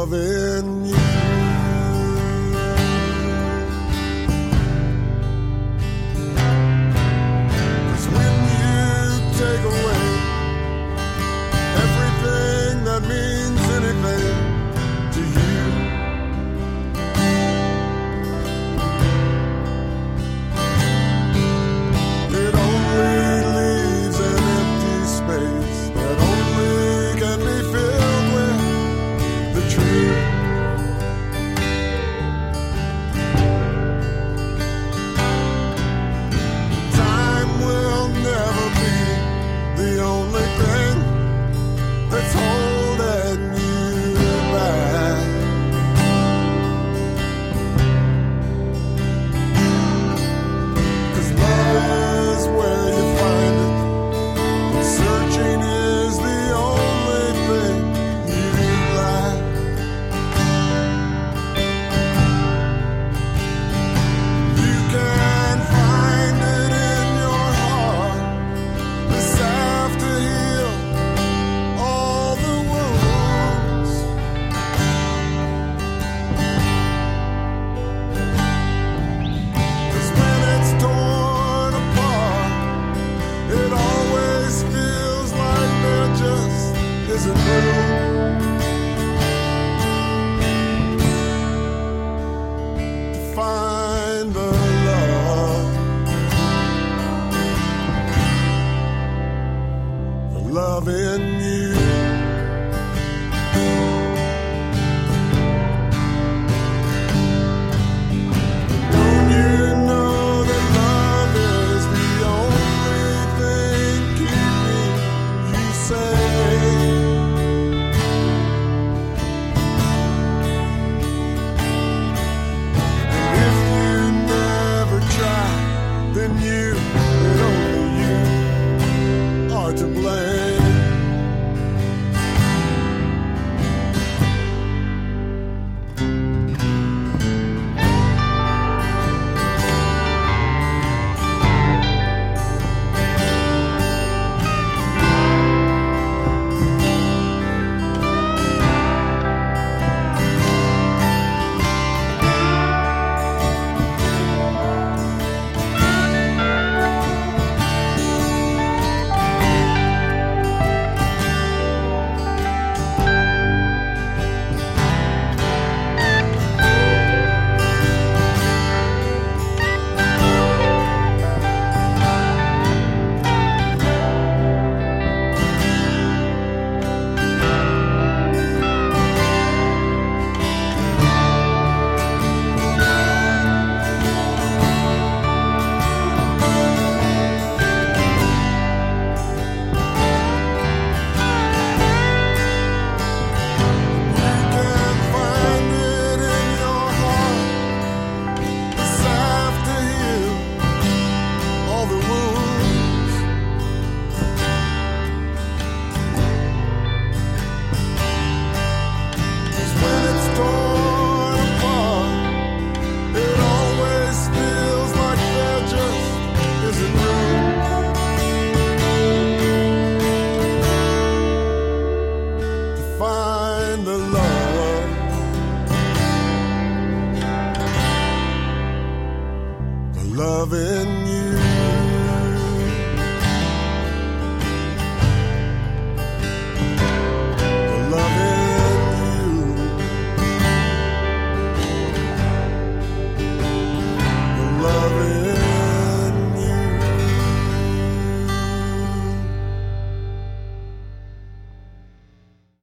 loving you. Love in loving you.